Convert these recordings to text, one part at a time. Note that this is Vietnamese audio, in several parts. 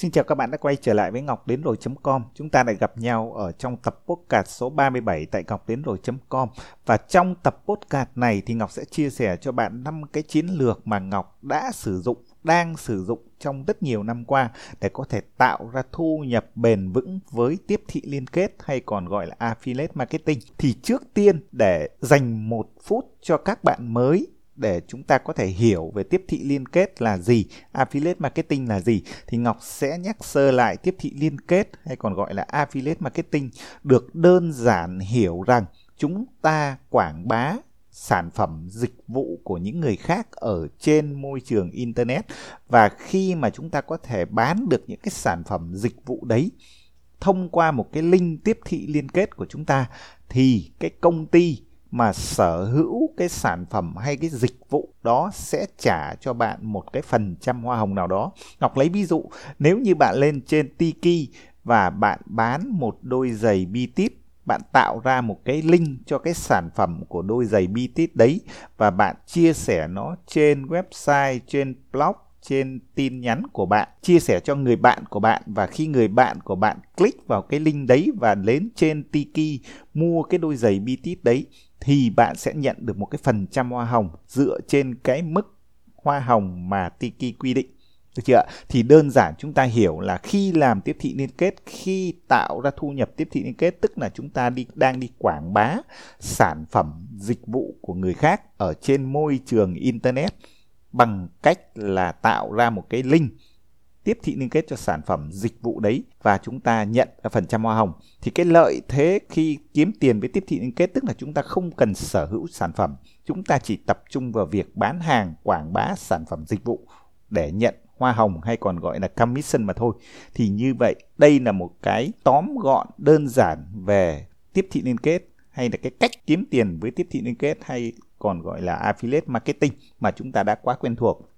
Xin chào các bạn đã quay trở lại với Ngọc Đến Rồi.com. Chúng ta lại gặp nhau ở trong tập podcast số 37 tại Ngọc Đến Rồi.com. Và trong tập podcast này thì Ngọc sẽ chia sẻ cho bạn năm cái chiến lược mà Ngọc đã sử dụng, đang sử dụng trong rất nhiều năm qua để có thể tạo ra thu nhập bền vững với tiếp thị liên kết hay còn gọi là affiliate marketing. Thì trước tiên để dành một phút cho các bạn mới để chúng ta có thể hiểu về tiếp thị liên kết là gì, affiliate marketing là gì thì Ngọc sẽ nhắc sơ lại tiếp thị liên kết hay còn gọi là affiliate marketing được đơn giản hiểu rằng chúng ta quảng bá sản phẩm dịch vụ của những người khác ở trên môi trường internet và khi mà chúng ta có thể bán được những cái sản phẩm dịch vụ đấy thông qua một cái link tiếp thị liên kết của chúng ta thì cái công ty mà sở hữu cái sản phẩm hay cái dịch vụ đó sẽ trả cho bạn một cái phần trăm hoa hồng nào đó. Ngọc lấy ví dụ, nếu như bạn lên trên Tiki và bạn bán một đôi giày bi-tip bạn tạo ra một cái link cho cái sản phẩm của đôi giày bi-tip đấy và bạn chia sẻ nó trên website, trên blog trên tin nhắn của bạn chia sẻ cho người bạn của bạn và khi người bạn của bạn click vào cái link đấy và đến trên Tiki mua cái đôi giày BTS đấy thì bạn sẽ nhận được một cái phần trăm hoa hồng dựa trên cái mức hoa hồng mà Tiki quy định. Được chưa Thì đơn giản chúng ta hiểu là khi làm tiếp thị liên kết, khi tạo ra thu nhập tiếp thị liên kết tức là chúng ta đi đang đi quảng bá sản phẩm, dịch vụ của người khác ở trên môi trường internet bằng cách là tạo ra một cái link tiếp thị liên kết cho sản phẩm dịch vụ đấy và chúng ta nhận phần trăm hoa hồng thì cái lợi thế khi kiếm tiền với tiếp thị liên kết, tức là chúng ta không cần sở hữu sản phẩm, chúng ta chỉ tập trung vào việc bán hàng, quảng bá sản phẩm dịch vụ để nhận hoa hồng hay còn gọi là commission mà thôi thì như vậy, đây là một cái tóm gọn, đơn giản về tiếp thị liên kết hay là cái cách kiếm tiền với tiếp thị liên kết hay còn gọi là affiliate marketing mà chúng ta đã quá quen thuộc.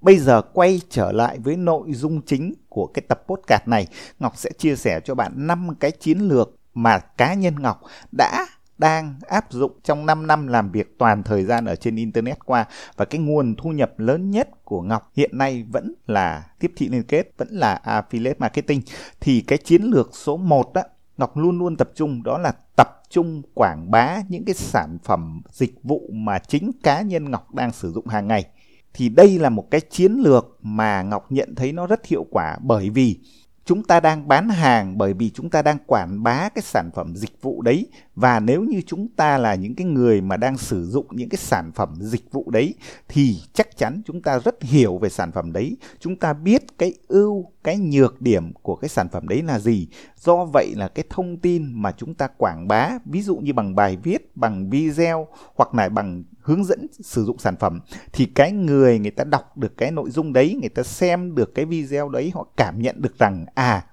Bây giờ quay trở lại với nội dung chính của cái tập podcast này, Ngọc sẽ chia sẻ cho bạn 5 cái chiến lược mà cá nhân Ngọc đã đang áp dụng trong 5 năm làm việc toàn thời gian ở trên internet qua và cái nguồn thu nhập lớn nhất của Ngọc hiện nay vẫn là tiếp thị liên kết, vẫn là affiliate marketing. Thì cái chiến lược số 1 đó Ngọc luôn luôn tập trung đó là tập trung quảng bá những cái sản phẩm dịch vụ mà chính cá nhân Ngọc đang sử dụng hàng ngày. Thì đây là một cái chiến lược mà Ngọc nhận thấy nó rất hiệu quả bởi vì chúng ta đang bán hàng, bởi vì chúng ta đang quảng bá cái sản phẩm dịch vụ đấy. Và nếu như chúng ta là những cái người mà đang sử dụng những cái sản phẩm dịch vụ đấy, thì chắc chắn chúng ta rất hiểu về sản phẩm đấy. Chúng ta biết cái ưu, cái nhược điểm của cái sản phẩm đấy là gì. Do vậy là cái thông tin mà chúng ta quảng bá, ví dụ như bằng bài viết, bằng video hoặc là bằng hướng dẫn sử dụng sản phẩm, thì cái người người ta đọc được cái nội dung đấy, người ta xem được cái video đấy, họ cảm nhận được rằng à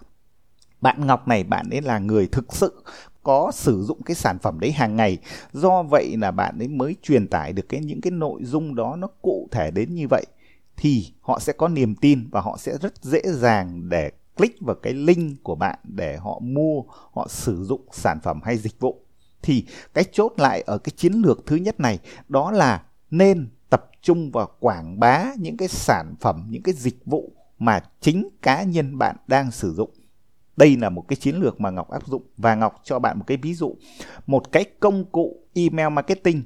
bạn Ngọc này, bạn ấy là người thực sự có sử dụng cái sản phẩm đấy hàng ngày. Do vậy là bạn ấy mới truyền tải được cái những cái nội dung đó nó cụ thể đến như vậy. Thì họ sẽ có niềm tin và họ sẽ rất dễ dàng để click vào cái link của bạn để họ mua, họ sử dụng sản phẩm hay dịch vụ thì cái chốt lại ở cái chiến lược thứ nhất này, đó là nên tập trung vào quảng bá những cái sản phẩm, những cái dịch vụ mà chính cá nhân bạn đang sử dụng. Đây là một cái chiến lược mà Ngọc áp dụng. Và Ngọc cho bạn một cái ví dụ. Một cái công cụ email marketing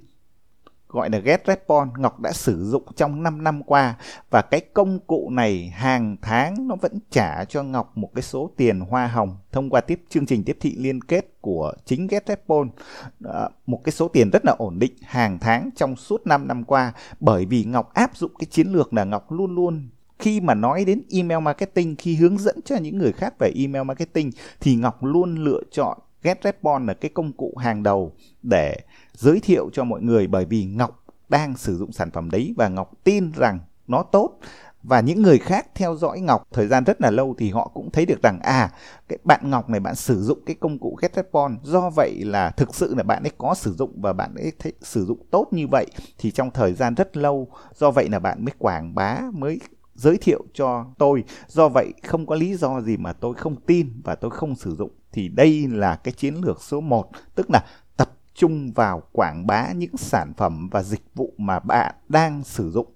gọi là Get Response Ngọc đã sử dụng trong 5 năm qua. Và cái công cụ này hàng tháng nó vẫn trả cho Ngọc một cái số tiền hoa hồng. Thông qua tiếp chương trình tiếp thị liên kết của chính Get Response à, ờ, một cái số tiền rất là ổn định hàng tháng trong suốt 5 năm qua. Bởi vì Ngọc áp dụng cái chiến lược là Ngọc luôn luôn khi mà nói đến email marketing khi hướng dẫn cho những người khác về email marketing thì Ngọc luôn lựa chọn GetResponse là cái công cụ hàng đầu để giới thiệu cho mọi người bởi vì Ngọc đang sử dụng sản phẩm đấy và Ngọc tin rằng nó tốt. Và những người khác theo dõi Ngọc thời gian rất là lâu thì họ cũng thấy được rằng à cái bạn Ngọc này, bạn sử dụng cái công cụ GetResponse do vậy là thực sự là bạn ấy có sử dụng và bạn ấy thấy, sử dụng tốt như vậy thì trong thời gian rất lâu, do vậy là bạn mới quảng bá, mới giới thiệu cho tôi. Do vậy không có lý do gì mà tôi không tin và tôi không sử dụng thì đây là cái chiến lược số 1 tức là tập trung vào quảng bá những sản phẩm và dịch vụ mà bạn đang sử dụng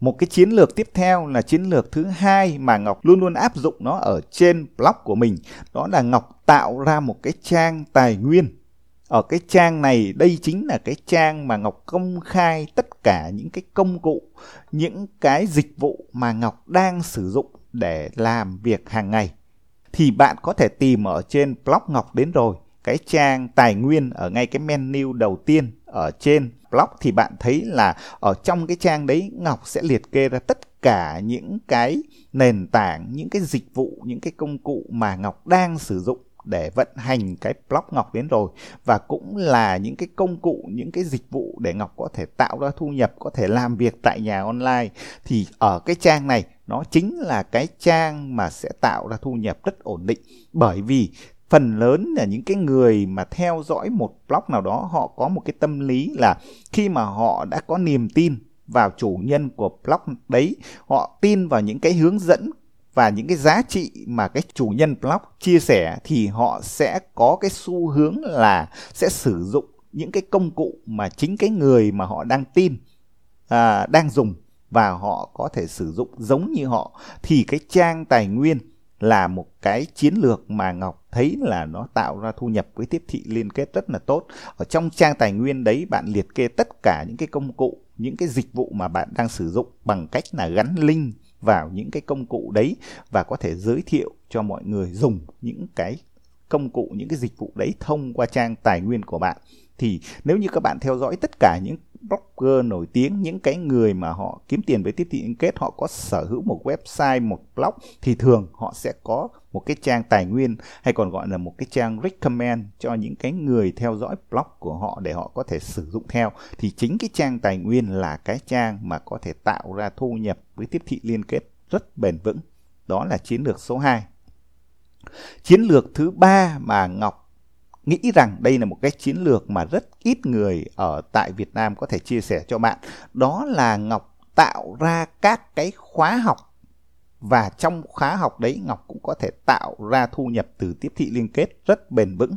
một cái chiến lược tiếp theo là chiến lược thứ hai mà Ngọc luôn luôn áp dụng nó ở trên blog của mình. Đó là Ngọc tạo ra một cái trang tài nguyên. Ở cái trang này đây chính là cái trang mà Ngọc công khai tất cả những cái công cụ, những cái dịch vụ mà Ngọc đang sử dụng để làm việc hàng ngày. Thì bạn có thể tìm ở trên blog Ngọc đến rồi. Cái trang tài nguyên ở ngay cái menu đầu tiên ở trên blog thì bạn thấy là ở trong cái trang đấy Ngọc sẽ liệt kê ra tất cả những cái nền tảng, những cái dịch vụ, những cái công cụ mà Ngọc đang sử dụng để vận hành cái blog Ngọc đến rồi và cũng là những cái công cụ, những cái dịch vụ để Ngọc có thể tạo ra thu nhập, có thể làm việc tại nhà online thì ở cái trang này nó chính là cái trang mà sẽ tạo ra thu nhập rất ổn định. Bởi vì phần lớn là những cái người mà theo dõi một blog nào đó họ có một cái tâm lý là khi mà họ đã có niềm tin vào chủ nhân của blog đấy họ tin vào những cái hướng dẫn và những cái giá trị mà cái chủ nhân blog chia sẻ thì họ sẽ có cái xu hướng là sẽ sử dụng những cái công cụ mà chính cái người mà họ đang tin à, đang dùng và họ có thể sử dụng giống như họ thì cái trang tài nguyên là một cái chiến lược mà Ngọc thấy là nó tạo ra thu nhập với tiếp thị liên kết rất là tốt. Ở trong trang tài nguyên đấy bạn liệt kê tất cả những cái công cụ, những cái dịch vụ mà bạn đang sử dụng bằng cách là gắn link vào những cái công cụ đấy và có thể giới thiệu cho mọi người dùng những cái công cụ những cái dịch vụ đấy thông qua trang tài nguyên của bạn thì nếu như các bạn theo dõi tất cả những blogger nổi tiếng, những cái người mà họ kiếm tiền với tiếp thị liên kết, họ có sở hữu một website, một blog, thì thường họ sẽ có một cái trang tài nguyên hay còn gọi là một cái trang recommend cho những cái người theo dõi blog của họ để họ có thể sử dụng theo. Thì chính cái trang tài nguyên là cái trang mà có thể tạo ra thu nhập với tiếp thị liên kết rất bền vững. Đó là chiến lược số 2 chiến lược thứ ba mà Ngọc nghĩ rằng đây là một cái chiến lược mà rất ít người ở tại Việt Nam có thể chia sẻ cho bạn. Đó là Ngọc tạo ra các cái khóa học và trong khóa học đấy, Ngọc cũng có thể tạo ra thu nhập từ tiếp thị liên kết rất bền vững.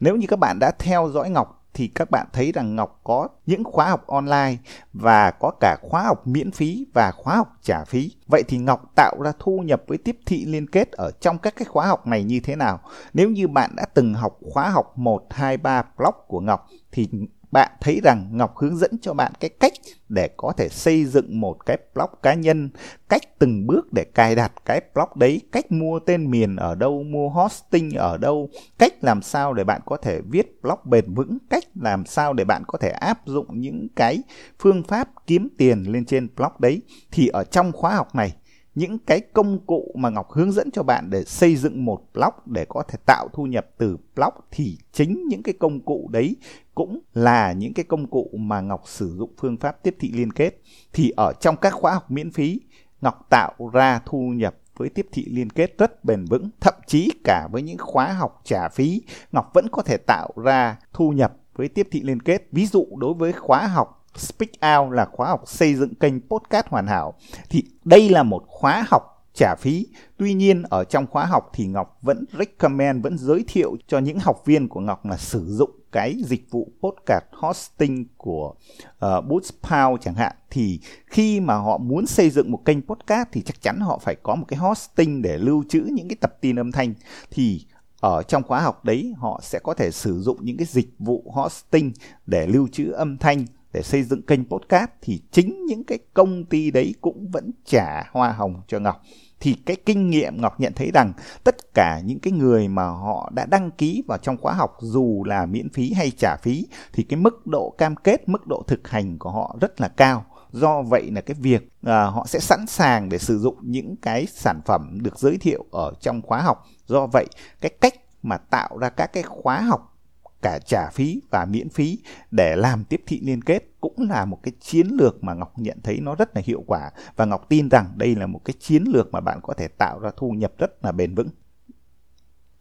Nếu như các bạn đã theo dõi Ngọc thì các bạn thấy rằng Ngọc có những khóa học online và có cả khóa học miễn phí và khóa học trả phí. Vậy thì Ngọc tạo ra thu nhập với tiếp thị liên kết ở trong các cái khóa học này như thế nào? Nếu như bạn đã từng học khóa học 1, 2, 3 blog của Ngọc thì bạn thấy rằng Ngọc hướng dẫn cho bạn cái cách để có thể xây dựng một cái blog cá nhân, cách từng bước để cài đặt cái blog đấy, cách mua tên miền ở đâu, mua hosting ở đâu, cách làm sao để bạn có thể viết blog bền vững, cách làm sao để bạn có thể áp dụng những cái phương pháp kiếm tiền lên trên blog đấy. Thì ở trong khóa học này những cái công cụ mà Ngọc hướng dẫn cho bạn để xây dựng một blog để có thể tạo thu nhập từ blog thì chính những cái công cụ đấy cũng là những cái công cụ mà Ngọc sử dụng phương pháp tiếp thị liên kết. Thì ở trong các khóa học miễn phí, Ngọc tạo ra thu nhập với tiếp thị liên kết rất bền vững. Thậm chí cả với những khóa học trả phí, Ngọc vẫn có thể tạo ra thu nhập với tiếp thị liên kết. Ví dụ đối với khóa học Speak Out là khóa học xây dựng kênh podcast hoàn hảo. Thì đây là một khóa học trả phí. Tuy nhiên ở trong khóa học thì Ngọc vẫn recommend, vẫn giới thiệu cho những học viên của Ngọc là sử dụng cái dịch vụ podcast hosting của ờ, uh, Boostpound chẳng hạn. Thì khi mà họ muốn xây dựng một kênh podcast thì chắc chắn họ phải có một cái hosting để lưu trữ những cái tập tin âm thanh. Thì ở trong khóa học đấy họ sẽ có thể sử dụng những cái dịch vụ hosting để lưu trữ âm thanh để xây dựng kênh podcast thì chính những cái công ty đấy cũng vẫn trả hoa hồng cho Ngọc thì cái kinh nghiệm Ngọc nhận thấy rằng tất cả những cái người mà họ đã đăng ký vào trong khóa học dù là miễn phí hay trả phí thì cái mức độ cam kết, mức độ thực hành của họ rất là cao. Do vậy là cái việc à, họ sẽ sẵn sàng để sử dụng những cái sản phẩm được giới thiệu ở trong khóa học. Do vậy cái cách mà tạo ra các cái khóa học cả trả phí và miễn phí để làm tiếp thị liên kết cũng là một cái chiến lược mà Ngọc nhận thấy nó rất là hiệu quả và Ngọc tin rằng đây là một cái chiến lược mà bạn có thể tạo ra thu nhập rất là bền vững.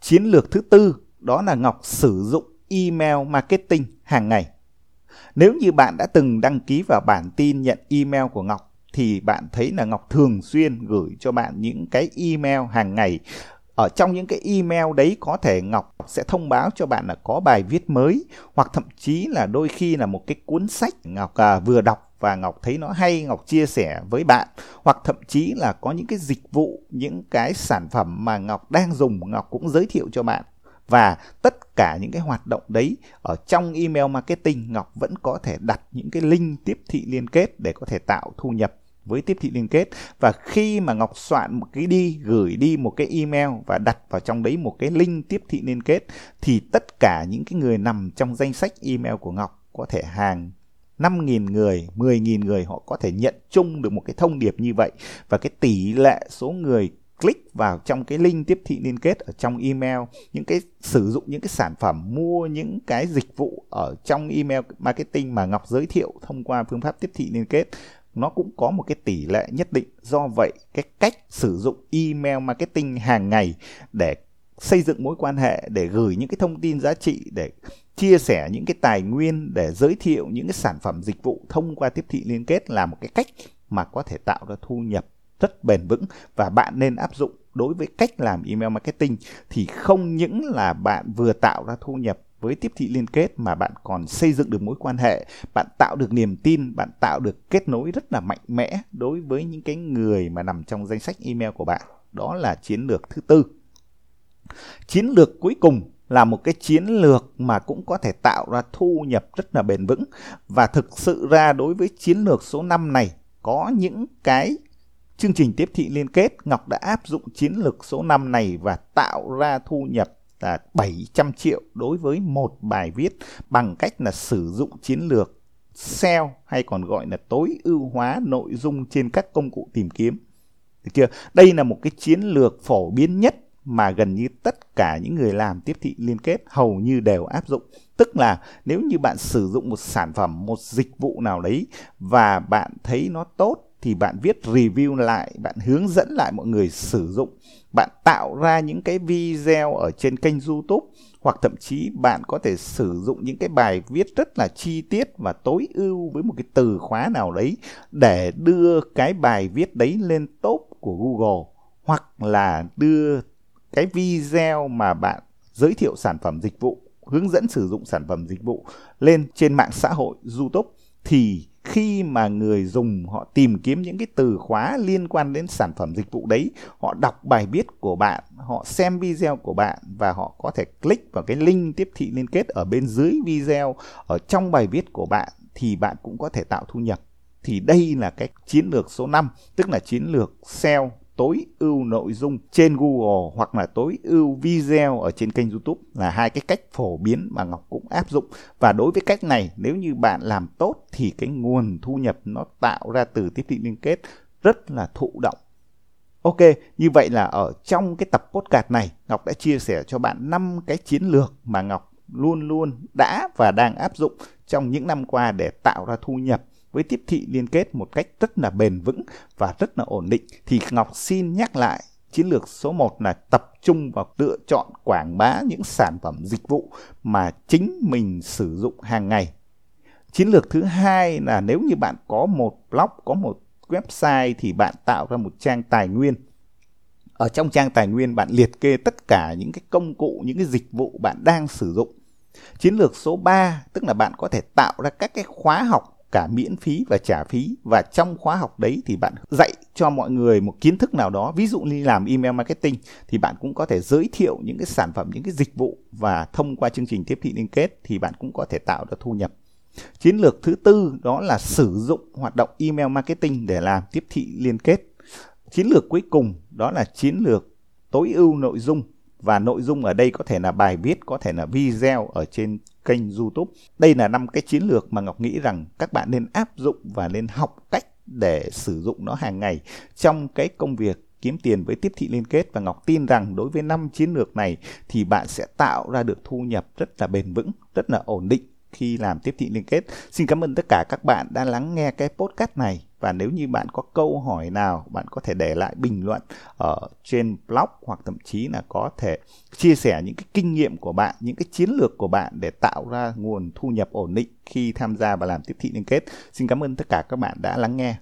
Chiến lược thứ tư, đó là Ngọc sử dụng email marketing hàng ngày. Nếu như bạn đã từng đăng ký vào bản tin nhận email của Ngọc, thì bạn thấy là Ngọc thường xuyên gửi cho bạn những cái email hàng ngày ở trong những cái email đấy có thể Ngọc sẽ thông báo cho bạn là có bài viết mới hoặc thậm chí là đôi khi là một cái cuốn sách Ngọc à, vừa đọc và Ngọc thấy nó hay, Ngọc chia sẻ với bạn. Hoặc thậm chí là có những cái dịch vụ, những cái sản phẩm mà Ngọc đang dùng, Ngọc cũng giới thiệu cho bạn. Và tất cả những cái hoạt động đấy ở trong email marketing Ngọc vẫn có thể đặt những cái link tiếp thị liên kết để có thể tạo thu nhập với tiếp thị liên kết. Và khi mà Ngọc soạn một cái đi gửi đi một cái email và đặt vào trong đấy một cái link tiếp thị liên kết thì tất cả những cái người nằm trong danh sách email của Ngọc có thể hàng 5.000 người, 10.000 người họ có thể nhận chung được một cái thông điệp như vậy. Và cái tỷ lệ số người click vào trong cái link tiếp thị liên kết ở trong email những cái sử dụng những cái sản phẩm mua những cái dịch vụ ở trong email marketing mà Ngọc giới thiệu thông qua phương pháp tiếp thị liên kết nó cũng có một cái tỷ lệ nhất định. Do vậy, cái cách sử dụng email marketing hàng ngày để xây dựng mối quan hệ, để gửi những cái thông tin giá trị, để chia sẻ những cái tài nguyên, để giới thiệu những cái sản phẩm dịch vụ thông qua tiếp thị liên kết là một cái cách mà có thể tạo ra thu nhập rất bền vững. Và bạn nên áp dụng đối với cách làm email marketing thì không những là bạn vừa tạo ra thu nhập với tiếp thị liên kết mà bạn còn xây dựng được mối quan hệ, bạn tạo được niềm tin, bạn tạo được kết nối rất là mạnh mẽ đối với những cái người mà nằm trong danh sách email của bạn. Đó là chiến lược thứ tư. Chiến lược cuối cùng là một cái chiến lược mà cũng có thể tạo ra thu nhập rất là bền vững và thực sự ra đối với chiến lược số 5 này có những cái chương trình tiếp thị liên kết Ngọc đã áp dụng chiến lược số 5 này và tạo ra thu nhập là 700 triệu đối với một bài viết bằng cách là sử dụng chiến lược SEO hay còn gọi là tối ưu hóa nội dung trên các công cụ tìm kiếm. Được chưa? Đây là một cái chiến lược phổ biến nhất mà gần như tất cả những người làm tiếp thị liên kết hầu như đều áp dụng. Tức là nếu như bạn sử dụng một sản phẩm, một dịch vụ nào đấy và bạn thấy nó tốt thì bạn viết review lại, bạn hướng dẫn lại mọi người sử dụng, bạn tạo ra những cái video ở trên kênh YouTube, hoặc thậm chí bạn có thể sử dụng những cái bài viết rất là chi tiết và tối ưu với một cái từ khóa nào đấy để đưa cái bài viết đấy lên top của Google, hoặc là đưa cái video mà bạn giới thiệu sản phẩm dịch vụ, hướng dẫn sử dụng sản phẩm dịch vụ lên trên mạng xã hội YouTube, thì khi mà người dùng họ tìm kiếm những cái từ khóa liên quan đến sản phẩm dịch vụ đấy, họ đọc bài viết của bạn, họ xem video của bạn và họ có thể click vào cái link tiếp thị liên kết ở bên dưới video, ở trong bài viết của bạn thì bạn cũng có thể tạo thu nhập. Thì đây là cái chiến lược số 5 tức là chiến lược SEO tối ưu nội dung trên Google hoặc là tối ưu video ở trên kênh YouTube là hai cái cách phổ biến mà Ngọc cũng áp dụng. Và đối với cách này nếu như bạn làm tốt thì cái nguồn thu nhập nó tạo ra từ tiếp thị liên kết rất là thụ động. Ok, như vậy là ở trong cái tập podcast này, Ngọc đã chia sẻ cho bạn 5 cái chiến lược mà Ngọc luôn luôn đã và đang áp dụng trong những năm qua để tạo ra thu nhập với tiếp thị liên kết một cách rất là bền vững và rất là ổn định thì Ngọc xin nhắc lại chiến lược số 1 là tập trung vào lựa chọn quảng bá những sản phẩm dịch vụ mà chính mình sử dụng hàng ngày. Chiến lược thứ hai là nếu như bạn có một blog, có một website thì bạn tạo ra một trang tài nguyên. Ở trong trang tài nguyên bạn liệt kê tất cả những cái công cụ, những cái dịch vụ bạn đang sử dụng. Chiến lược số 3 tức là bạn có thể tạo ra các cái khóa học cả miễn phí và trả phí. Và trong khóa học đấy thì bạn dạy cho mọi người một kiến thức nào đó. Ví dụ như làm email marketing thì bạn cũng có thể giới thiệu những cái sản phẩm, những cái dịch vụ và thông qua chương trình tiếp thị liên kết thì bạn cũng có thể tạo ra thu nhập. Chiến lược thứ tư đó là sử dụng hoạt động email marketing để làm tiếp thị liên kết. Chiến lược cuối cùng đó là chiến lược tối ưu nội dung. Và nội dung ở đây có thể là bài viết, có thể là video ở trên kênh YouTube. Đây là năm cái chiến lược mà Ngọc nghĩ rằng các bạn nên áp dụng và nên học cách để sử dụng nó hàng ngày trong cái công việc kiếm tiền với tiếp thị liên kết và Ngọc tin rằng đối với năm chiến lược này thì bạn sẽ tạo ra được thu nhập rất là bền vững, rất là ổn định khi làm tiếp thị liên kết. Xin cảm ơn tất cả các bạn đã lắng nghe cái podcast này và nếu như bạn có câu hỏi nào, bạn có thể để lại bình luận ở trên blog hoặc thậm chí là có thể chia sẻ những cái kinh nghiệm của bạn, những cái chiến lược của bạn để tạo ra nguồn thu nhập ổn định khi tham gia và làm tiếp thị liên kết. Xin cảm ơn tất cả các bạn đã lắng nghe.